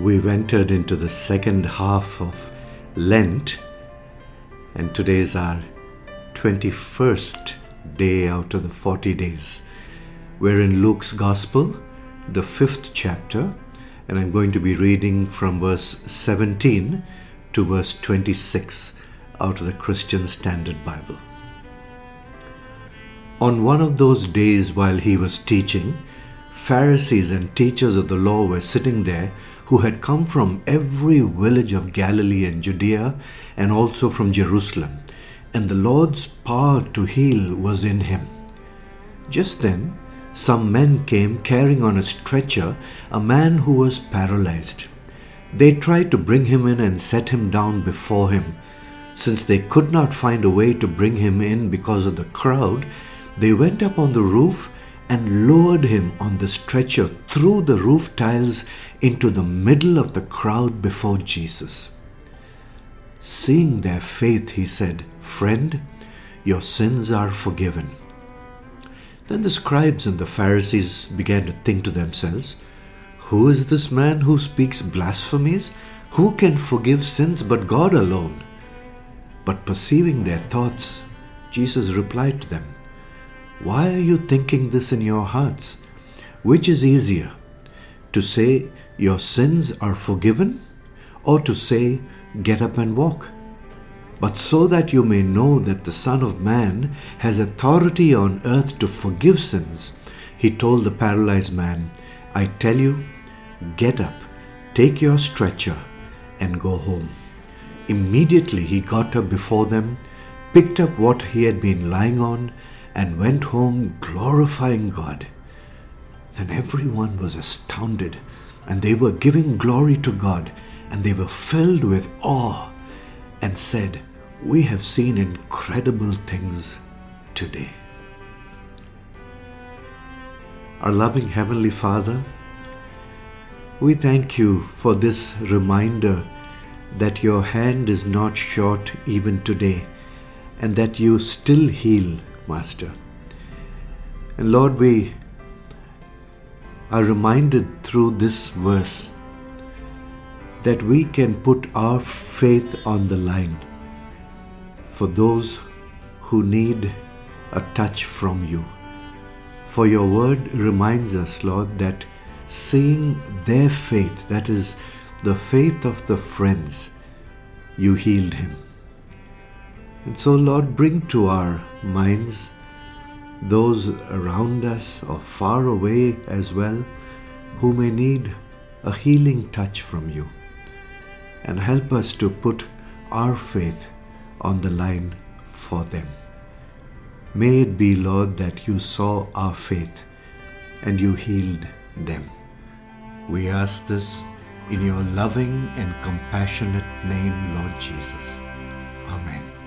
We've entered into the second half of Lent, and today is our 21st day out of the 40 days. We're in Luke's Gospel, the fifth chapter, and I'm going to be reading from verse 17 to verse 26 out of the Christian Standard Bible. On one of those days while he was teaching, Pharisees and teachers of the law were sitting there who had come from every village of Galilee and Judea and also from Jerusalem, and the Lord's power to heal was in him. Just then, some men came carrying on a stretcher a man who was paralyzed. They tried to bring him in and set him down before him. Since they could not find a way to bring him in because of the crowd, they went up on the roof and lowered him on the stretcher through the roof tiles into the middle of the crowd before Jesus. Seeing their faith, he said, Friend, your sins are forgiven. Then the scribes and the Pharisees began to think to themselves, Who is this man who speaks blasphemies? Who can forgive sins but God alone? But perceiving their thoughts, Jesus replied to them, why are you thinking this in your hearts? Which is easier, to say, Your sins are forgiven, or to say, Get up and walk? But so that you may know that the Son of Man has authority on earth to forgive sins, he told the paralyzed man, I tell you, get up, take your stretcher, and go home. Immediately he got up before them, picked up what he had been lying on, and went home glorifying God. Then everyone was astounded, and they were giving glory to God, and they were filled with awe, and said, We have seen incredible things today. Our loving Heavenly Father, we thank you for this reminder that your hand is not short even today, and that you still heal Master. And Lord, we are reminded through this verse that we can put our faith on the line for those who need a touch from you. For your word reminds us, Lord, that seeing their faith, that is, the faith of the friends, you healed him. And so, Lord, bring to our minds those around us or far away as well who may need a healing touch from you. And help us to put our faith on the line for them. May it be, Lord, that you saw our faith and you healed them. We ask this in your loving and compassionate name, Lord Jesus. Amen.